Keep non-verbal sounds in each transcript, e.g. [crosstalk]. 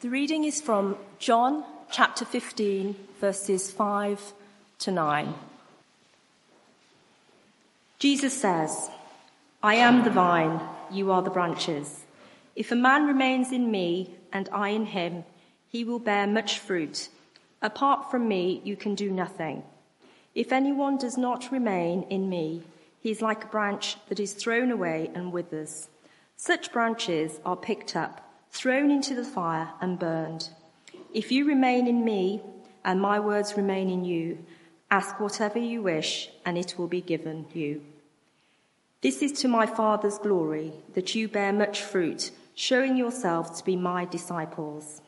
The reading is from John chapter 15, verses 5 to 9. Jesus says, I am the vine, you are the branches. If a man remains in me and I in him, he will bear much fruit. Apart from me, you can do nothing. If anyone does not remain in me, he is like a branch that is thrown away and withers. Such branches are picked up, thrown into the fire, and burned. If you remain in me, and my words remain in you, ask whatever you wish, and it will be given you. This is to my Father's glory, that you bear much fruit, showing yourselves to be my disciples.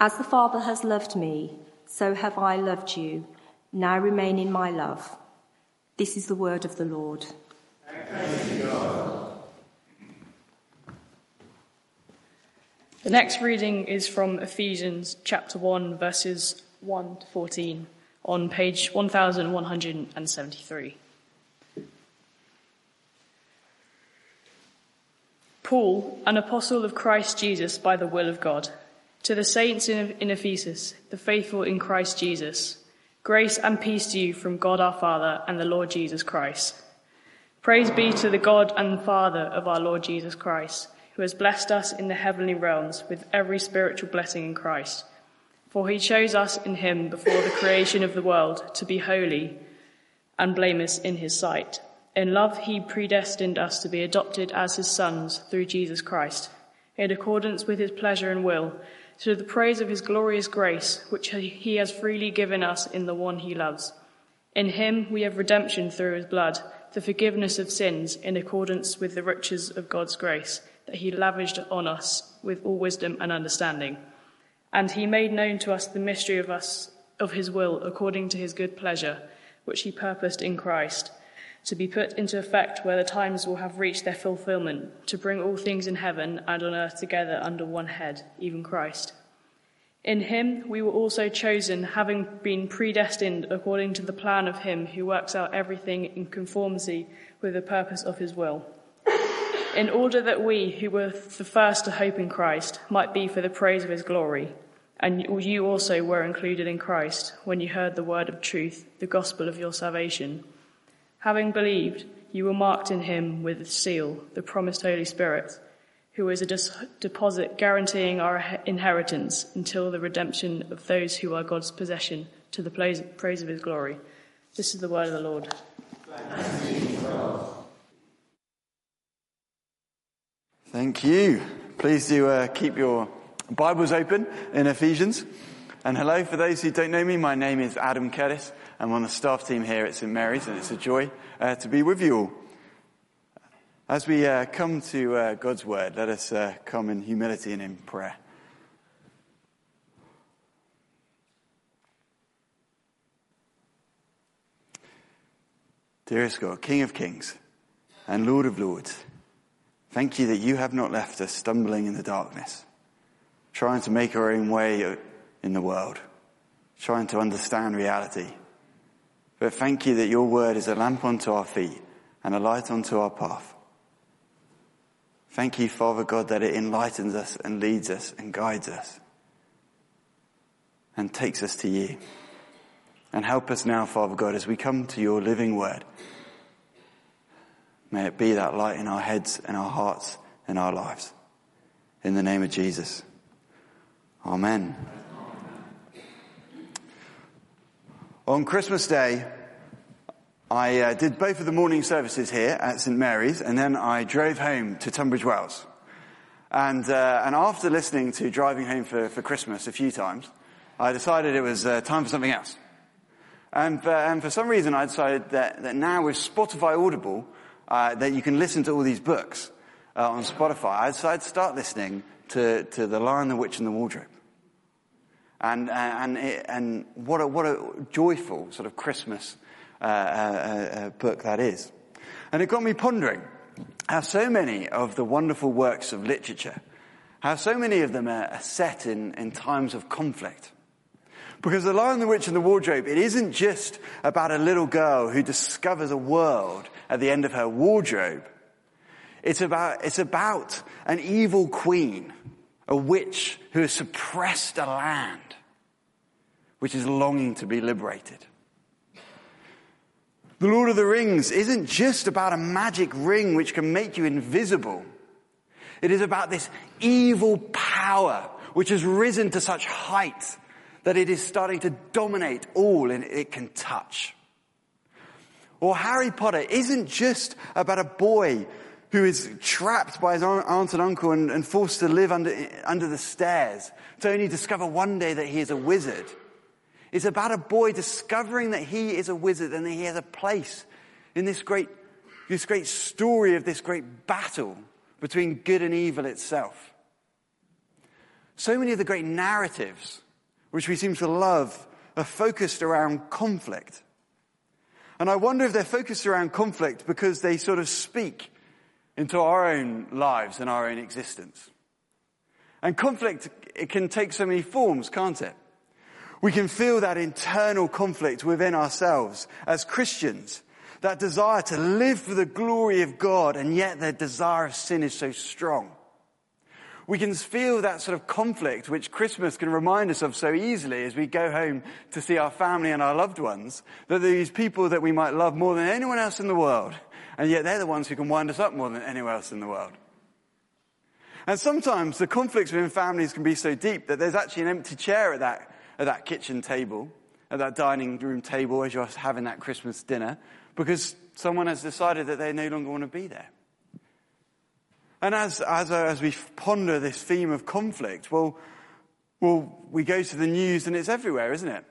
As the Father has loved me, so have I loved you. Now remain in my love. This is the word of the Lord. The next reading is from Ephesians chapter 1, verses 1 to 14, on page 1173. Paul, an apostle of Christ Jesus by the will of God, to the saints in, Ephesus, the faithful in Christ Jesus, grace and peace to you from God our Father and the Lord Jesus Christ. Praise be to the God and Father of our Lord Jesus Christ who has blessed us in the heavenly realms with every spiritual blessing in Christ. For he chose us in him before the creation of the world to be holy and blameless in his sight. In love, he predestined us to be adopted as his sons through Jesus Christ, in accordance with his pleasure and will, to the praise of his glorious grace, which he has freely given us in the one he loves. In him we have redemption through his blood, the forgiveness of sins in accordance with the riches of God's grace that he lavished on us with all wisdom and understanding. And he made known to us the mystery of us of his will according to his good pleasure, which he purposed in Christ, to be put into effect where the times will have reached their fulfillment, to bring all things in heaven and on earth together under one head, even Christ. In him we were also chosen, having been predestined according to the plan of him who works out everything in conformity with the purpose of his will in order that we, who were the first to hope in Christ, might be for the praise of his glory. And you also were included in Christ when you heard the word of truth, the gospel of your salvation. Having believed, you were marked in him with the seal, the promised Holy Spirit, who is a deposit guaranteeing our inheritance until the redemption of those who are God's possession to the praise of his glory. This is the word of the Lord. Thank you. Please do uh, keep your Bibles open in Ephesians. And hello, for those who don't know me, my name is Adam Curtis. I'm on the staff team here at St Mary's, and it's a joy uh, to be with you all. As we uh, come to uh, God's Word, let us uh, come in humility and in prayer. Dearest God, King of Kings and Lord of Lords, Thank you that you have not left us stumbling in the darkness, trying to make our own way in the world, trying to understand reality. But thank you that your word is a lamp unto our feet and a light unto our path. Thank you, Father God, that it enlightens us and leads us and guides us and takes us to you. And help us now, Father God, as we come to your living word May it be that light in our heads and our hearts and our lives. In the name of Jesus. Amen. On Christmas Day, I uh, did both of the morning services here at St Mary's and then I drove home to Tunbridge Wells. And, uh, and after listening to Driving Home for, for Christmas a few times, I decided it was uh, time for something else. And for, and for some reason I decided that, that now with Spotify Audible, uh, that you can listen to all these books uh, on Spotify, so I'd start listening to, to The Lion, the Witch, and the Wardrobe. And, uh, and, it, and what, a, what a joyful sort of Christmas uh, uh, uh, book that is. And it got me pondering how so many of the wonderful works of literature, how so many of them are set in, in times of conflict. Because The Lion, the Witch, and the Wardrobe, it isn't just about a little girl who discovers a world at the end of her wardrobe. It's about, it's about an evil queen a witch who has suppressed a land which is longing to be liberated. The Lord of the Rings isn't just about a magic ring which can make you invisible. It is about this evil power which has risen to such height that it is starting to dominate all it can touch. Or Harry Potter isn't just about a boy who is trapped by his aunt and uncle and, and forced to live under, under the stairs to only discover one day that he is a wizard. It's about a boy discovering that he is a wizard and that he has a place in this great, this great story of this great battle between good and evil itself. So many of the great narratives, which we seem to love, are focused around conflict. And I wonder if they're focused around conflict because they sort of speak into our own lives and our own existence. And conflict, it can take so many forms, can't it? We can feel that internal conflict within ourselves as Christians, that desire to live for the glory of God, and yet the desire of sin is so strong. We can feel that sort of conflict which Christmas can remind us of so easily as we go home to see our family and our loved ones, that these people that we might love more than anyone else in the world, and yet they're the ones who can wind us up more than anyone else in the world. And sometimes the conflicts within families can be so deep that there's actually an empty chair at that, at that kitchen table, at that dining room table as you're having that Christmas dinner, because someone has decided that they no longer want to be there. And as, as, uh, as we ponder this theme of conflict, well, well, we go to the news and it's everywhere, isn't it?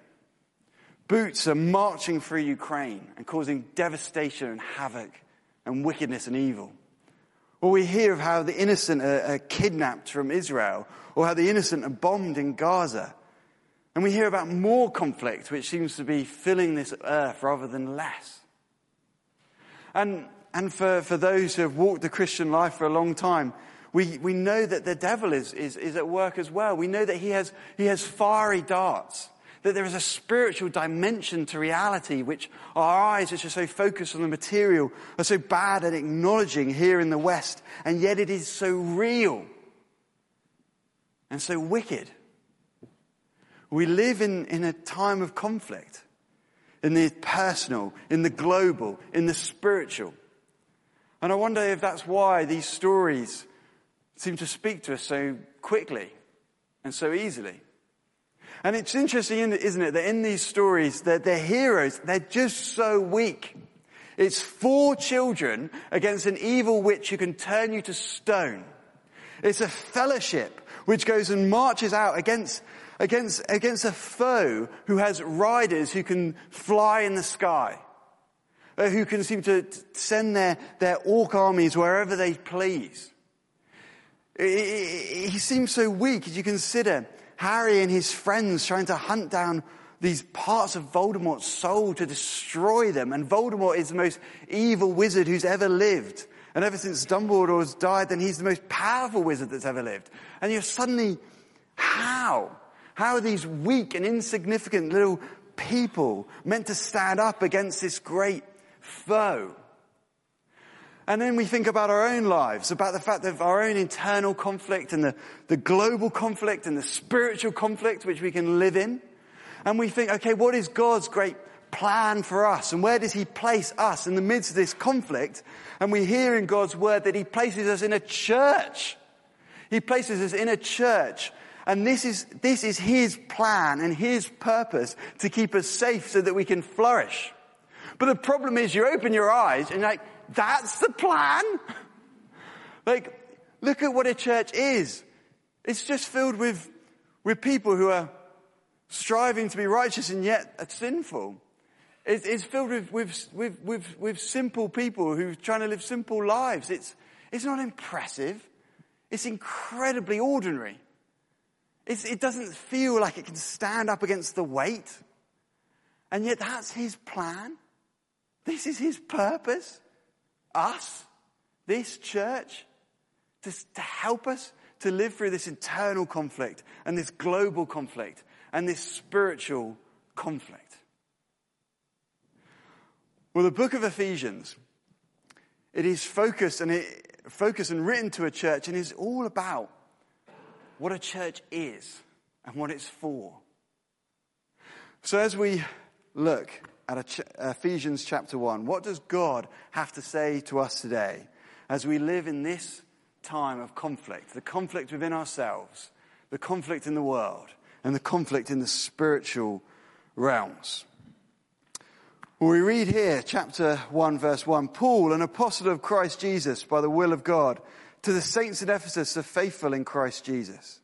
Boots are marching through Ukraine and causing devastation and havoc and wickedness and evil. Or we hear of how the innocent are, are kidnapped from Israel, or how the innocent are bombed in Gaza. And we hear about more conflict, which seems to be filling this earth rather than less. And and for, for those who have walked the Christian life for a long time, we, we know that the devil is, is, is at work as well. We know that he has, he has fiery darts, that there is a spiritual dimension to reality which our eyes, which are so focused on the material, are so bad at acknowledging here in the West, and yet it is so real and so wicked. We live in, in a time of conflict, in the personal, in the global, in the spiritual. And I wonder if that's why these stories seem to speak to us so quickly and so easily. And it's interesting, isn't it, that in these stories, that their heroes, they're just so weak. It's four children against an evil witch who can turn you to stone. It's a fellowship which goes and marches out against, against, against a foe who has riders who can fly in the sky. Uh, who can seem to send their, their orc armies wherever they please. He seems so weak as you consider Harry and his friends trying to hunt down these parts of Voldemort's soul to destroy them. And Voldemort is the most evil wizard who's ever lived. And ever since Dumbledore's died, then he's the most powerful wizard that's ever lived. And you're suddenly, how? How are these weak and insignificant little people meant to stand up against this great foe. And then we think about our own lives, about the fact of our own internal conflict and the, the global conflict and the spiritual conflict which we can live in. And we think, okay, what is God's great plan for us? And where does He place us in the midst of this conflict? And we hear in God's word that He places us in a church. He places us in a church. And this is, this is His plan and His purpose to keep us safe so that we can flourish. But the problem is you open your eyes and you're like, that's the plan? [laughs] like, look at what a church is. It's just filled with, with people who are striving to be righteous and yet are sinful. It's, it's filled with, with, with, with, with simple people who are trying to live simple lives. It's, it's not impressive. It's incredibly ordinary. It's, it doesn't feel like it can stand up against the weight. And yet that's his plan. This is his purpose. Us, this church, to, to help us to live through this internal conflict and this global conflict and this spiritual conflict. Well, the book of Ephesians, it is focused and it focused and written to a church and is all about what a church is and what it's for. So as we look at ch- Ephesians chapter 1, what does God have to say to us today as we live in this time of conflict? The conflict within ourselves, the conflict in the world, and the conflict in the spiritual realms. Well, we read here, chapter 1, verse 1 Paul, an apostle of Christ Jesus by the will of God, to the saints in Ephesus, the faithful in Christ Jesus.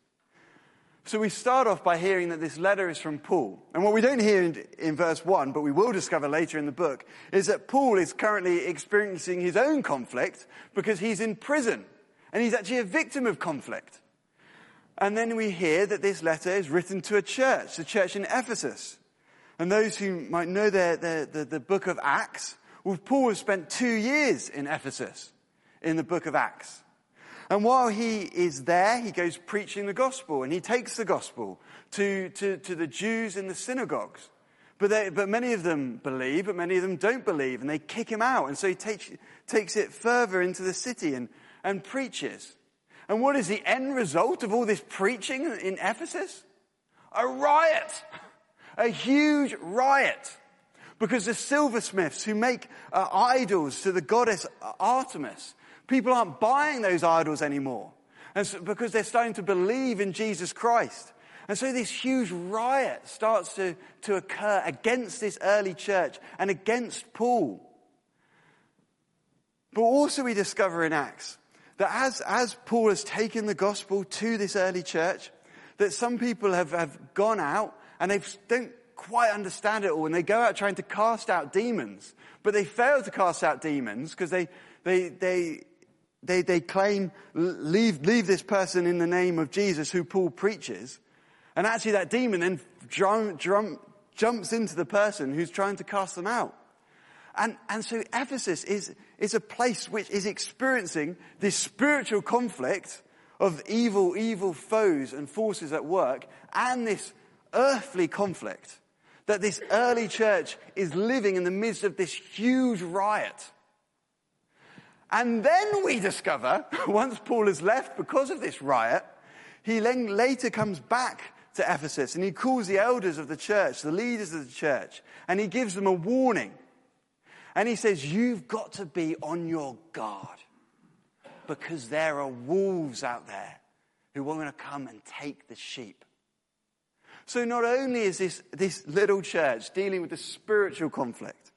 So we start off by hearing that this letter is from Paul. And what we don't hear in, in, verse 1, but we will discover later in the book, is that Paul is currently experiencing his own conflict because he's in prison. And he's actually a victim of conflict. And then we hear that this letter is written to a church, the church in Ephesus. And those who might know their, the, the book of Acts, well, Paul has spent two years in Ephesus in the book of Acts. And while he is there, he goes preaching the gospel and he takes the gospel to, to, to the Jews in the synagogues. But, they, but many of them believe, but many of them don't believe and they kick him out. And so he takes, takes it further into the city and, and preaches. And what is the end result of all this preaching in Ephesus? A riot. A huge riot. Because the silversmiths who make uh, idols to the goddess Artemis People aren't buying those idols anymore. And so, because they're starting to believe in Jesus Christ. And so this huge riot starts to, to occur against this early church and against Paul. But also we discover in Acts that as, as Paul has taken the gospel to this early church, that some people have, have gone out and they don't quite understand it all and they go out trying to cast out demons, but they fail to cast out demons because they, they, they, they, they claim, leave, leave this person in the name of Jesus who Paul preaches. And actually that demon then drum, jumps into the person who's trying to cast them out. And, and so Ephesus is, is a place which is experiencing this spiritual conflict of evil, evil foes and forces at work and this earthly conflict that this early church is living in the midst of this huge riot. And then we discover, once Paul has left because of this riot, he then later comes back to Ephesus and he calls the elders of the church, the leaders of the church, and he gives them a warning. And he says, you've got to be on your guard because there are wolves out there who want to come and take the sheep. So not only is this, this little church dealing with the spiritual conflict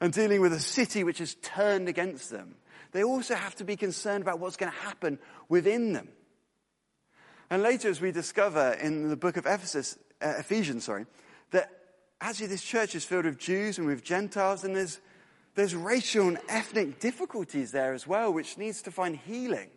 and dealing with a city which has turned against them, they also have to be concerned about what's going to happen within them. And later, as we discover in the book of Ephesus, uh, Ephesians, sorry, that actually this church is filled with Jews and with Gentiles, and there's, there's racial and ethnic difficulties there as well, which needs to find healing.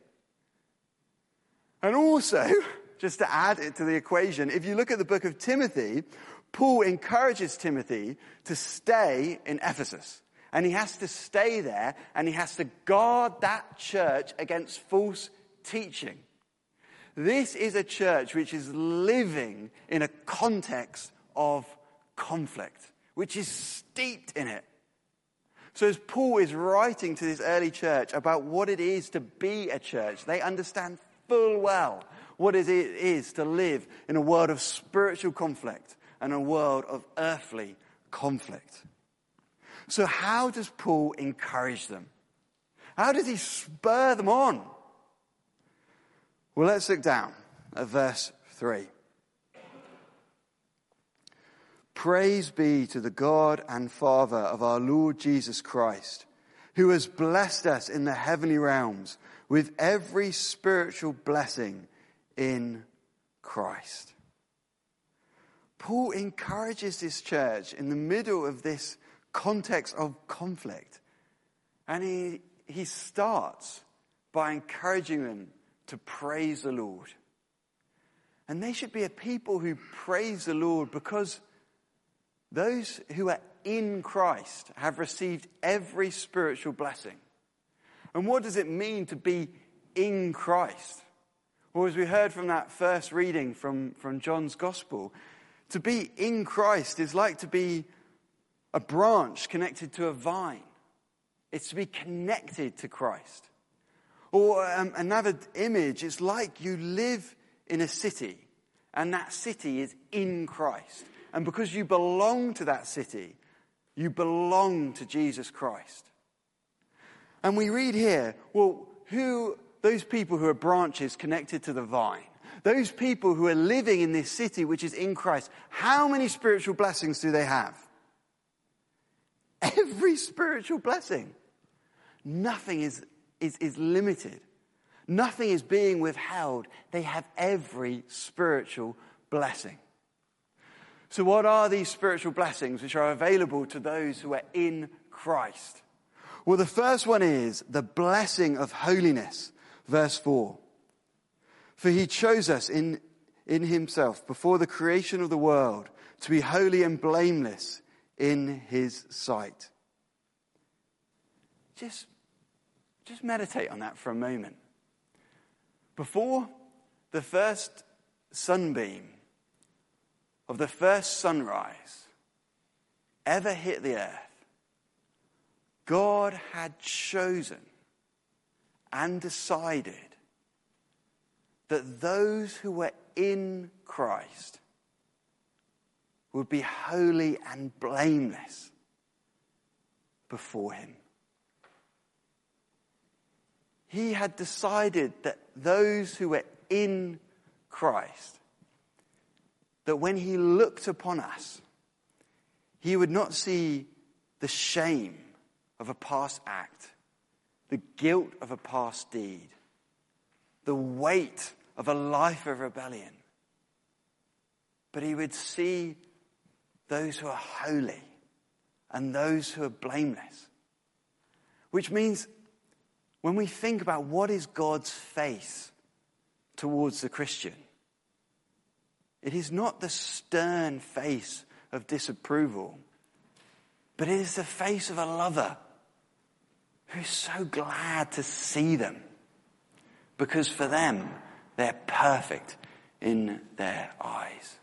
And also, [laughs] just to add it to the equation, if you look at the book of Timothy, Paul encourages Timothy to stay in Ephesus. And he has to stay there and he has to guard that church against false teaching. This is a church which is living in a context of conflict, which is steeped in it. So as Paul is writing to this early church about what it is to be a church, they understand full well what it is to live in a world of spiritual conflict and a world of earthly conflict. So how does Paul encourage them? How does he spur them on? Well, let's look down at verse 3. Praise be to the God and Father of our Lord Jesus Christ, who has blessed us in the heavenly realms with every spiritual blessing in Christ. Paul encourages this church in the middle of this context of conflict. And he, he starts by encouraging them to praise the Lord. And they should be a people who praise the Lord because those who are in Christ have received every spiritual blessing. And what does it mean to be in Christ? Well, as we heard from that first reading from, from John's Gospel, to be in Christ is like to be a branch connected to a vine. It's to be connected to Christ. Or um, another image it's like you live in a city, and that city is in Christ. And because you belong to that city, you belong to Jesus Christ. And we read here, well, who, those people who are branches connected to the vine, those people who are living in this city which is in Christ, how many spiritual blessings do they have? Every spiritual blessing. Nothing is, is, is limited. Nothing is being withheld. They have every spiritual blessing. So, what are these spiritual blessings which are available to those who are in Christ? Well, the first one is the blessing of holiness, verse 4. For he chose us in, in himself before the creation of the world to be holy and blameless in his sight. Just, just meditate on that for a moment. Before the first sunbeam of the first sunrise ever hit the earth, God had chosen and decided that those who were in Christ would be holy and blameless before Him. He had decided that those who were in Christ, that when He looked upon us, He would not see the shame of a past act, the guilt of a past deed, the weight of a life of rebellion. But he would see those who are holy and those who are blameless. Which means when we think about what is God's face towards the Christian, it is not the stern face of disapproval, but it is the face of a lover who's so glad to see them because for them, they're perfect in their eyes.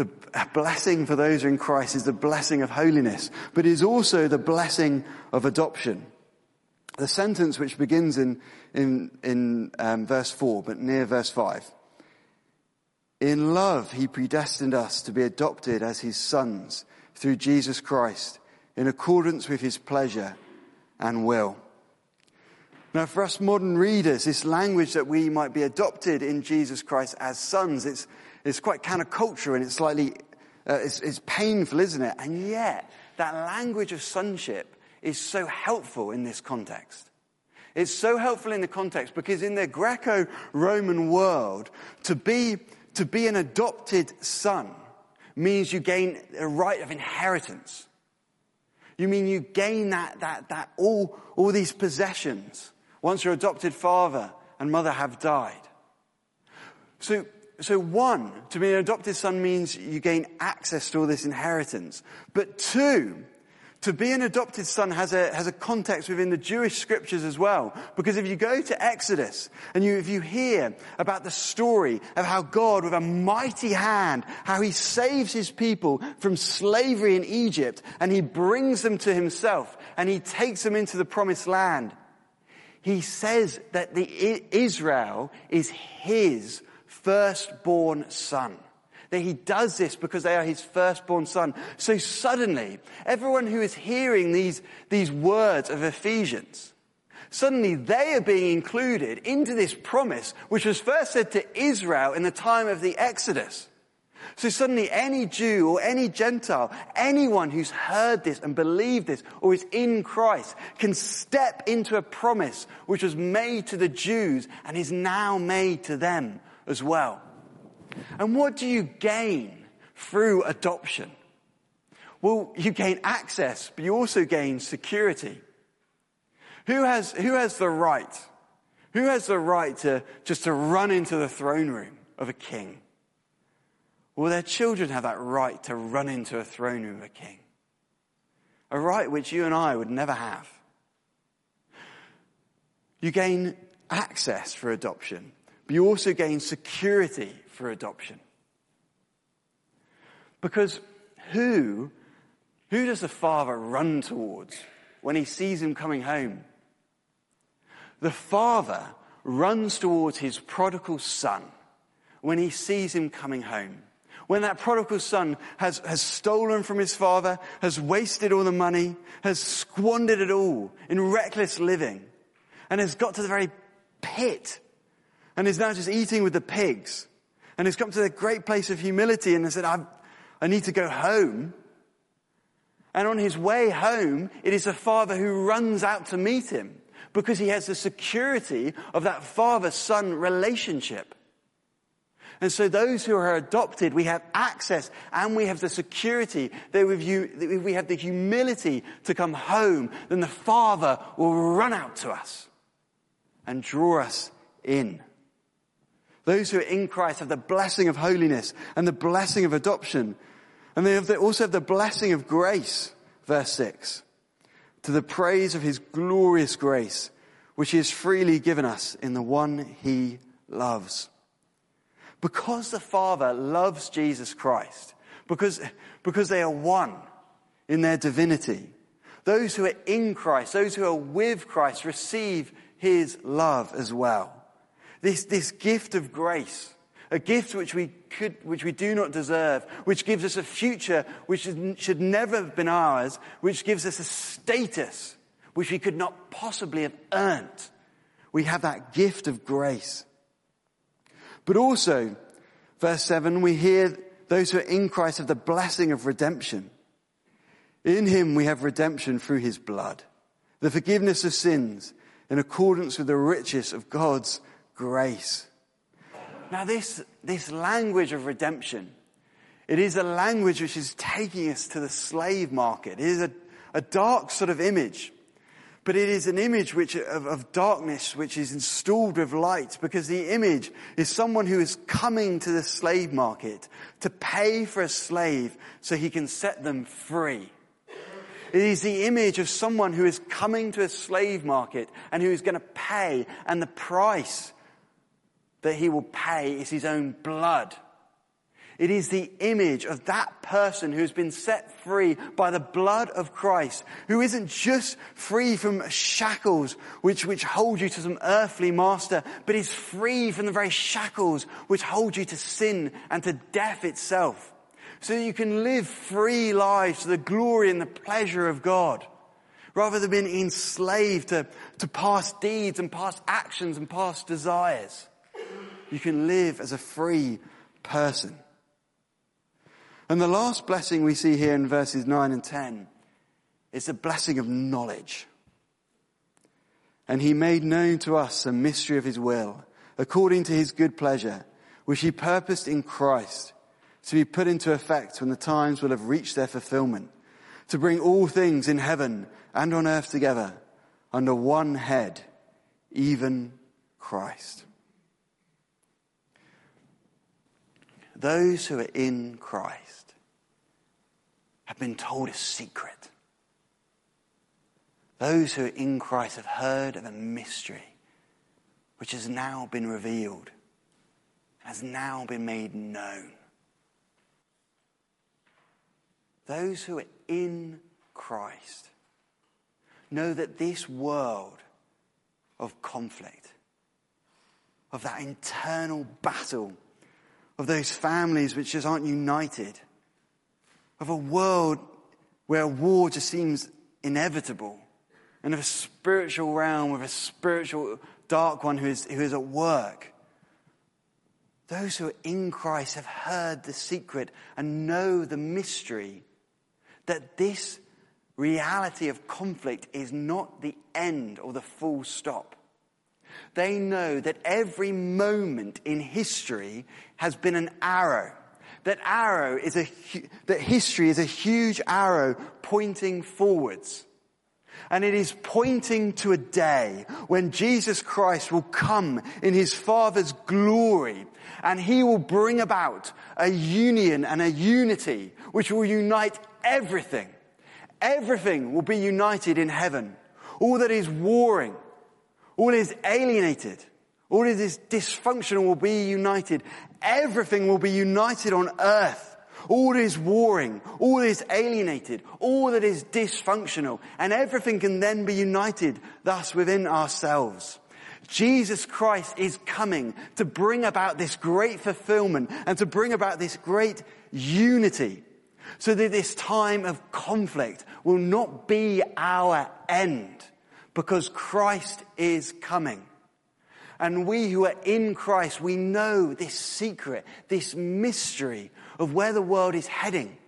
The blessing for those who are in Christ is the blessing of holiness, but is also the blessing of adoption. The sentence which begins in, in, in um, verse 4, but near verse 5. In love, he predestined us to be adopted as his sons through Jesus Christ in accordance with his pleasure and will. Now, for us modern readers, this language that we might be adopted in Jesus Christ as sons, it's, it's quite countercultural and it's slightly, uh, it's, it's painful, isn't it? And yet, that language of sonship is so helpful in this context. It's so helpful in the context because in the Greco-Roman world, to be, to be an adopted son means you gain a right of inheritance. You mean you gain that, that, that, all, all these possessions once your adopted father and mother have died. So, so one, to be an adopted son means you gain access to all this inheritance. But two, to be an adopted son has a, has a context within the Jewish scriptures as well. Because if you go to Exodus and you, if you hear about the story of how God with a mighty hand, how he saves his people from slavery in Egypt and he brings them to himself and he takes them into the promised land he says that the Israel is his firstborn son. That he does this because they are his firstborn son. So suddenly, everyone who is hearing these, these words of Ephesians, suddenly they are being included into this promise, which was first said to Israel in the time of the Exodus. So suddenly any Jew or any Gentile, anyone who's heard this and believed this or is in Christ can step into a promise which was made to the Jews and is now made to them as well. And what do you gain through adoption? Well, you gain access, but you also gain security. Who has, who has the right? Who has the right to just to run into the throne room of a king? Will their children have that right to run into a throne room of a king? A right which you and I would never have. You gain access for adoption, but you also gain security for adoption. Because who, who does the father run towards when he sees him coming home? The father runs towards his prodigal son when he sees him coming home. When that prodigal son has, has stolen from his father, has wasted all the money, has squandered it all in reckless living, and has got to the very pit, and is now just eating with the pigs, and has come to a great place of humility and has said, I, I need to go home. And on his way home, it is the father who runs out to meet him because he has the security of that father-son relationship. And so those who are adopted, we have access and we have the security that if we have the humility to come home, then the Father will run out to us and draw us in. Those who are in Christ have the blessing of holiness and the blessing of adoption. And they, have the, also have the blessing of grace, verse 6 to the praise of his glorious grace, which he has freely given us in the one he loves. Because the Father loves Jesus Christ, because, because they are one in their divinity, those who are in Christ, those who are with Christ receive his love as well. This, this gift of grace a gift which we could, which we do not deserve, which gives us a future which should never have been ours, which gives us a status which we could not possibly have earned. We have that gift of grace. But also, verse 7, we hear those who are in Christ have the blessing of redemption. In him we have redemption through his blood, the forgiveness of sins in accordance with the riches of God's grace. Now this, this language of redemption, it is a language which is taking us to the slave market. It is a, a dark sort of image. But it is an image which, of, of darkness which is installed with light because the image is someone who is coming to the slave market to pay for a slave so he can set them free. It is the image of someone who is coming to a slave market and who is going to pay and the price that he will pay is his own blood. It is the image of that person who's been set free by the blood of Christ, who isn't just free from shackles which, which hold you to some earthly master, but is free from the very shackles which hold you to sin and to death itself. So that you can live free lives to the glory and the pleasure of God. Rather than being enslaved to, to past deeds and past actions and past desires. You can live as a free person. And the last blessing we see here in verses 9 and 10 is the blessing of knowledge. And he made known to us the mystery of his will, according to his good pleasure, which he purposed in Christ to be put into effect when the times will have reached their fulfillment, to bring all things in heaven and on earth together under one head, even Christ. Those who are in Christ have been told a secret. Those who are in Christ have heard of a mystery which has now been revealed, has now been made known. Those who are in Christ know that this world of conflict, of that internal battle of those families which just aren't united, of a world where war just seems inevitable, and of a spiritual realm with a spiritual dark one who is, who is at work. Those who are in Christ have heard the secret and know the mystery that this reality of conflict is not the end or the full stop. They know that every moment in history has been an arrow. That arrow is a, that history is a huge arrow pointing forwards. And it is pointing to a day when Jesus Christ will come in his Father's glory and he will bring about a union and a unity which will unite everything. Everything will be united in heaven. All that is warring, all is alienated. All is dysfunctional will be united. Everything will be united on earth. All is warring, all is alienated, all that is dysfunctional, and everything can then be united thus within ourselves. Jesus Christ is coming to bring about this great fulfillment and to bring about this great unity so that this time of conflict will not be our end because Christ is coming. And we who are in Christ, we know this secret, this mystery of where the world is heading.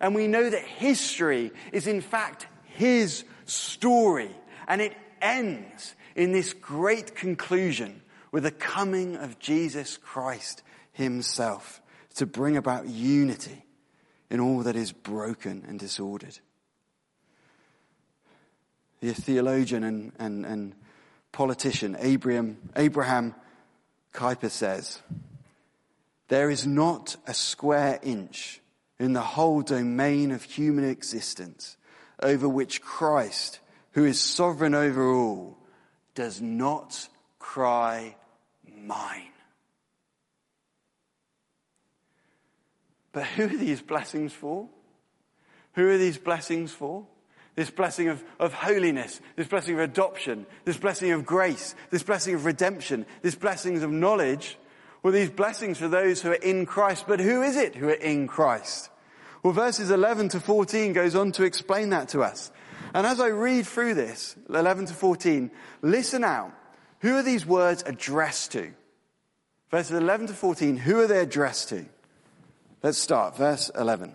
And we know that history is in fact His story. And it ends in this great conclusion with the coming of Jesus Christ Himself to bring about unity in all that is broken and disordered. The theologian and, and, and politician Abraham, Abraham Kuyper says, there is not a square inch in the whole domain of human existence over which Christ, who is sovereign over all, does not cry, mine. But who are these blessings for? Who are these blessings for? This blessing of, of holiness, this blessing of adoption, this blessing of grace, this blessing of redemption, this blessings of knowledge. Well, these blessings for those who are in Christ. But who is it who are in Christ? Well, verses 11 to 14 goes on to explain that to us. And as I read through this, 11 to 14, listen out. Who are these words addressed to? Verses 11 to 14, who are they addressed to? Let's start. Verse 11.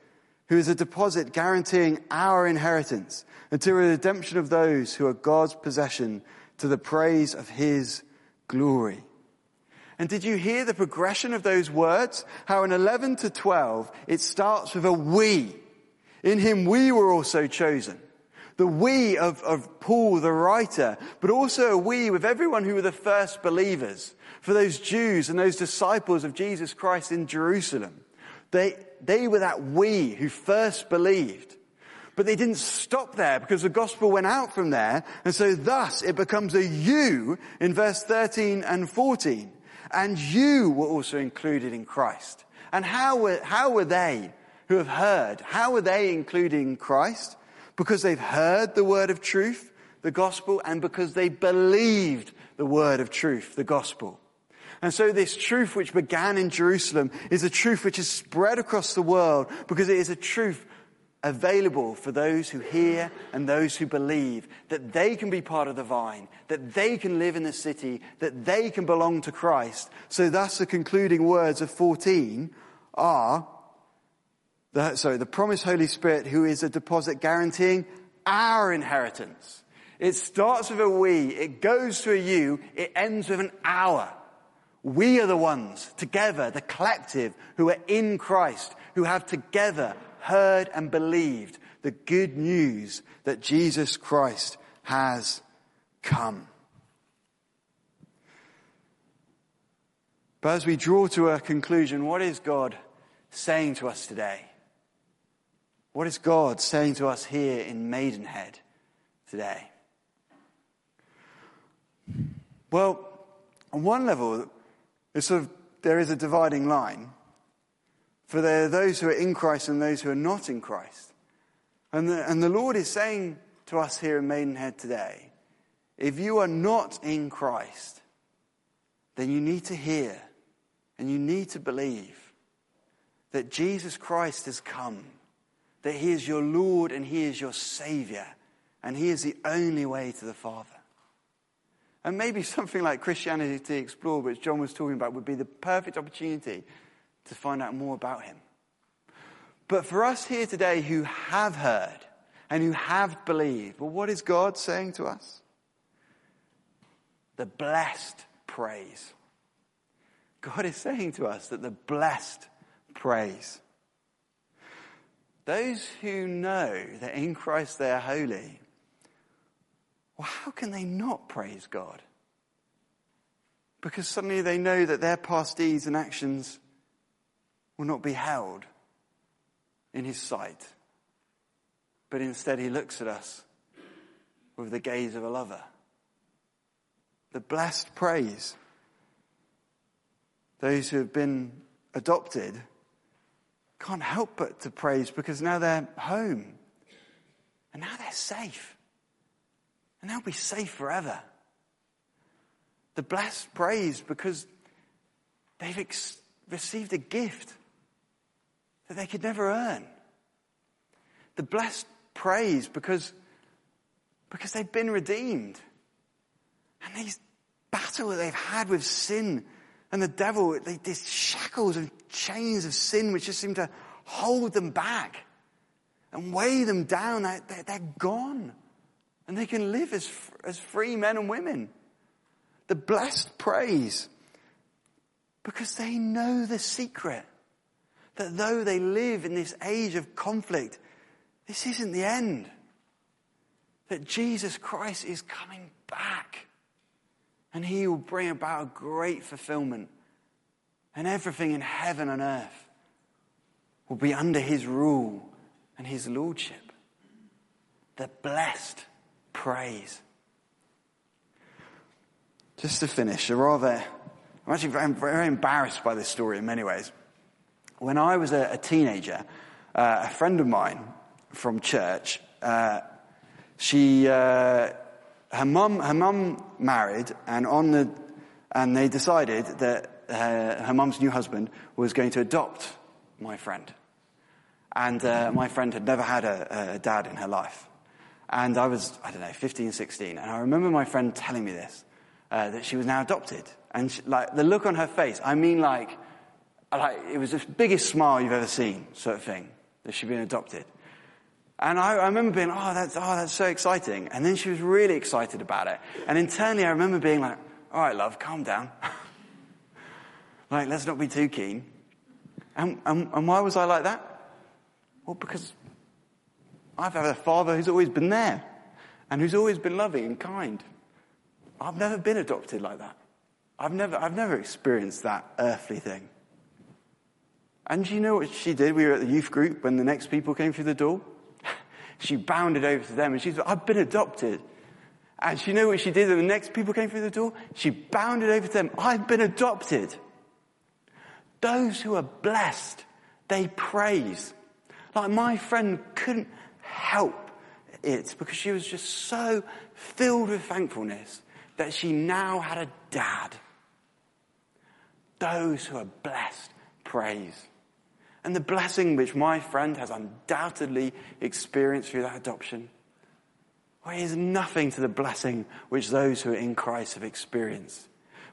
who is a deposit guaranteeing our inheritance until the redemption of those who are God's possession to the praise of his glory. And did you hear the progression of those words? How in 11 to 12, it starts with a we. In him we were also chosen. The we of, of Paul, the writer, but also a we with everyone who were the first believers. For those Jews and those disciples of Jesus Christ in Jerusalem. They, they were that we who first believed. But they didn't stop there because the gospel went out from there. And so thus it becomes a you in verse 13 and 14. And you were also included in Christ. And how were, how were they who have heard, how are they including Christ? Because they've heard the word of truth, the gospel, and because they believed the word of truth, the gospel. And so this truth which began in Jerusalem is a truth which is spread across the world because it is a truth available for those who hear and those who believe that they can be part of the vine, that they can live in the city, that they can belong to Christ. So thus the concluding words of 14 are the, sorry, the promised Holy Spirit who is a deposit guaranteeing our inheritance. It starts with a we, it goes to a you, it ends with an our. We are the ones together, the collective, who are in Christ, who have together heard and believed the good news that Jesus Christ has come. But as we draw to a conclusion, what is God saying to us today? What is God saying to us here in Maidenhead today? Well, on one level, sort of, there is a dividing line. For there are those who are in Christ and those who are not in Christ. And the, and the Lord is saying to us here in Maidenhead today, if you are not in Christ, then you need to hear and you need to believe that Jesus Christ has come that He is your Lord and He is your Savior, and He is the only way to the Father. And maybe [laughs] something like Christianity Explored, which John was talking about, would be the perfect opportunity to find out more about Him. But for us here today who have heard and who have believed, well, what is God saying to us? The blessed praise. God is saying to us that the blessed praise. Those who know that in Christ they are holy, well, how can they not praise God? Because suddenly they know that their past deeds and actions will not be held in his sight. But instead, he looks at us with the gaze of a lover. The blessed praise. Those who have been adopted can't help but to praise because now they're home. And now they're safe. And they'll be safe forever. The blessed praise because they've ex- received a gift that they could never earn. The blessed praise because, because they've been redeemed. And these battle that they've had with sin and the devil, they, these shackles and chains of sin which just seem to hold them back and weigh them down, they're, they're gone. And they can live as, as free men and women. The blessed praise because they know the secret that though they live in this age of conflict, this isn't the end. That Jesus Christ is coming back. And he will bring about a great fulfillment. And everything in heaven and earth will be under his rule and his lordship. The blessed praise. Just to finish, a rather, I'm actually very, very embarrassed by this story in many ways. When I was a, a teenager, uh, a friend of mine from church, uh, she, uh, her mum, her mum married, and on the, and they decided that her, her mum's new husband was going to adopt my friend. And uh, my friend had never had a, a, dad in her life. And I was, I don't know, 15, 16. And I remember my friend telling me this, uh, that she was now adopted. And she, like the look on her face, I mean like, like it was the biggest smile you've ever seen, sort of thing, that she'd been adopted. And I, I, remember being, oh, that's, oh, that's so exciting. And then she was really excited about it. And internally, I remember being like, all right, love, calm down. [laughs] like, let's not be too keen. And, and, and why was I like that? Well, because I've had a father who's always been there and who's always been loving and kind. I've never been adopted like that. I've never, I've never experienced that earthly thing. And you know what she did? We were at the youth group when the next people came through the door. [laughs] she bounded over to them and she said, I've been adopted. And she knew what she did when the next people came through the door? She bounded over to them. I've been adopted. Those who are blessed, they praise. Like my friend couldn't help it because she was just so filled with thankfulness that she now had a dad. Those who are blessed praise. And the blessing which my friend has undoubtedly experienced through that adoption well, is nothing to the blessing which those who are in Christ have experienced.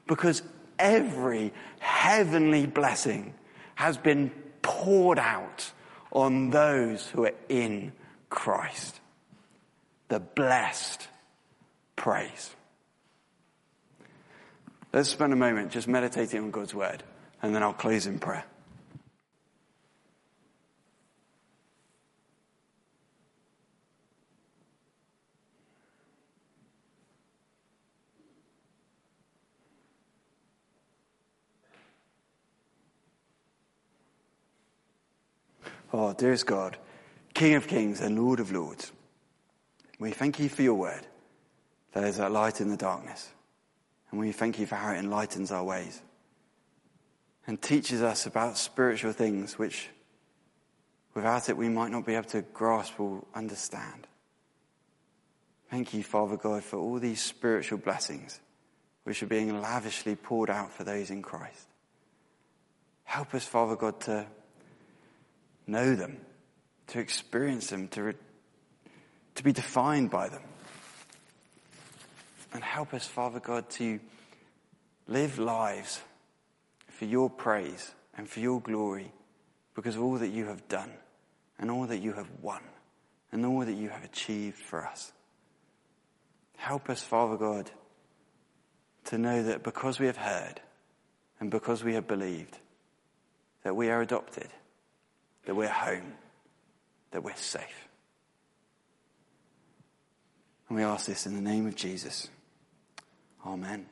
Because every heavenly blessing has been poured out on those who are in Christ. The blessed praise. Let's spend a moment just meditating on God's word, and then I'll close in prayer. Oh, dearest God, King of kings and Lord of lords, we thank you for your word that is a light in the darkness. And we thank you for how it enlightens our ways and teaches us about spiritual things which without it we might not be able to grasp or understand. Thank you, Father God, for all these spiritual blessings which are being lavishly poured out for those in Christ. Help us, Father God, to know them, to experience them, to, re- to be defined by them. And help us, Father God, to live lives for your praise and for your glory because of all that you have done and all that you have won and all that you have achieved for us. Help us, Father God, to know that because we have heard and because we have believed, that we are adopted that we're home, that we're safe. And we ask this in the name of Jesus. Amen.